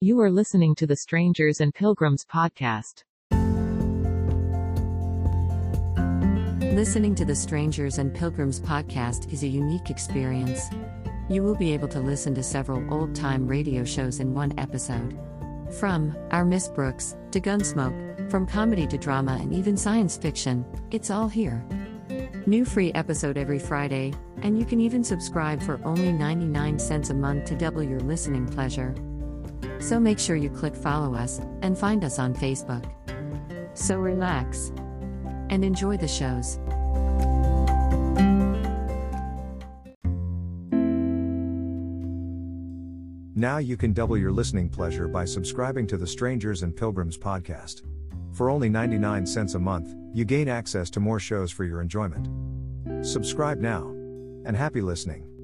You are listening to the Strangers and Pilgrims podcast. Listening to the Strangers and Pilgrims podcast is a unique experience. You will be able to listen to several old time radio shows in one episode. From Our Miss Brooks to Gunsmoke, from comedy to drama and even science fiction, it's all here. New free episode every Friday, and you can even subscribe for only 99 cents a month to double your listening pleasure. So make sure you click follow us and find us on Facebook. So relax and enjoy the shows. Now you can double your listening pleasure by subscribing to the Strangers and Pilgrims podcast. For only 99 cents a month, you gain access to more shows for your enjoyment. Subscribe now. And happy listening.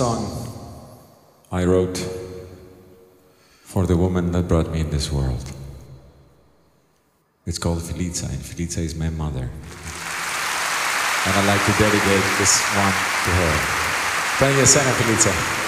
Song I wrote for the woman that brought me in this world. It's called Felitsia, and Felitsia is my mother. And I'd like to dedicate this one to her. Thank you, Sana Felitsia.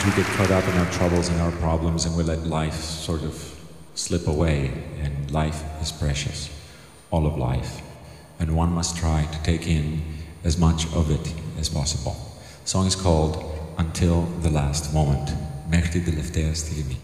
sometimes we get caught up in our troubles and our problems and we let life sort of slip away. And life is precious, all of life. And one must try to take in as much of it as possible. The song is called Until the Last Moment. Μέχρι την τελευταία στιγμή.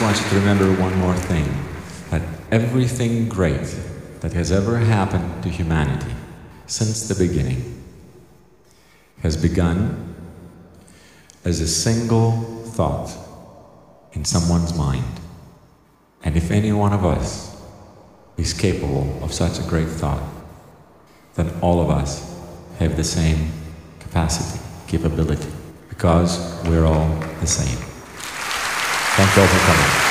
Just want you to remember one more thing that everything great that has ever happened to humanity since the beginning has begun as a single thought in someone's mind. And if any one of us is capable of such a great thought, then all of us have the same capacity, capability, because we're all the same. Thank you all for coming.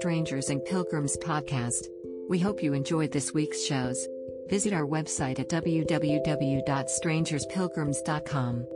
Strangers and Pilgrims podcast. We hope you enjoyed this week's shows. Visit our website at www.strangerspilgrims.com.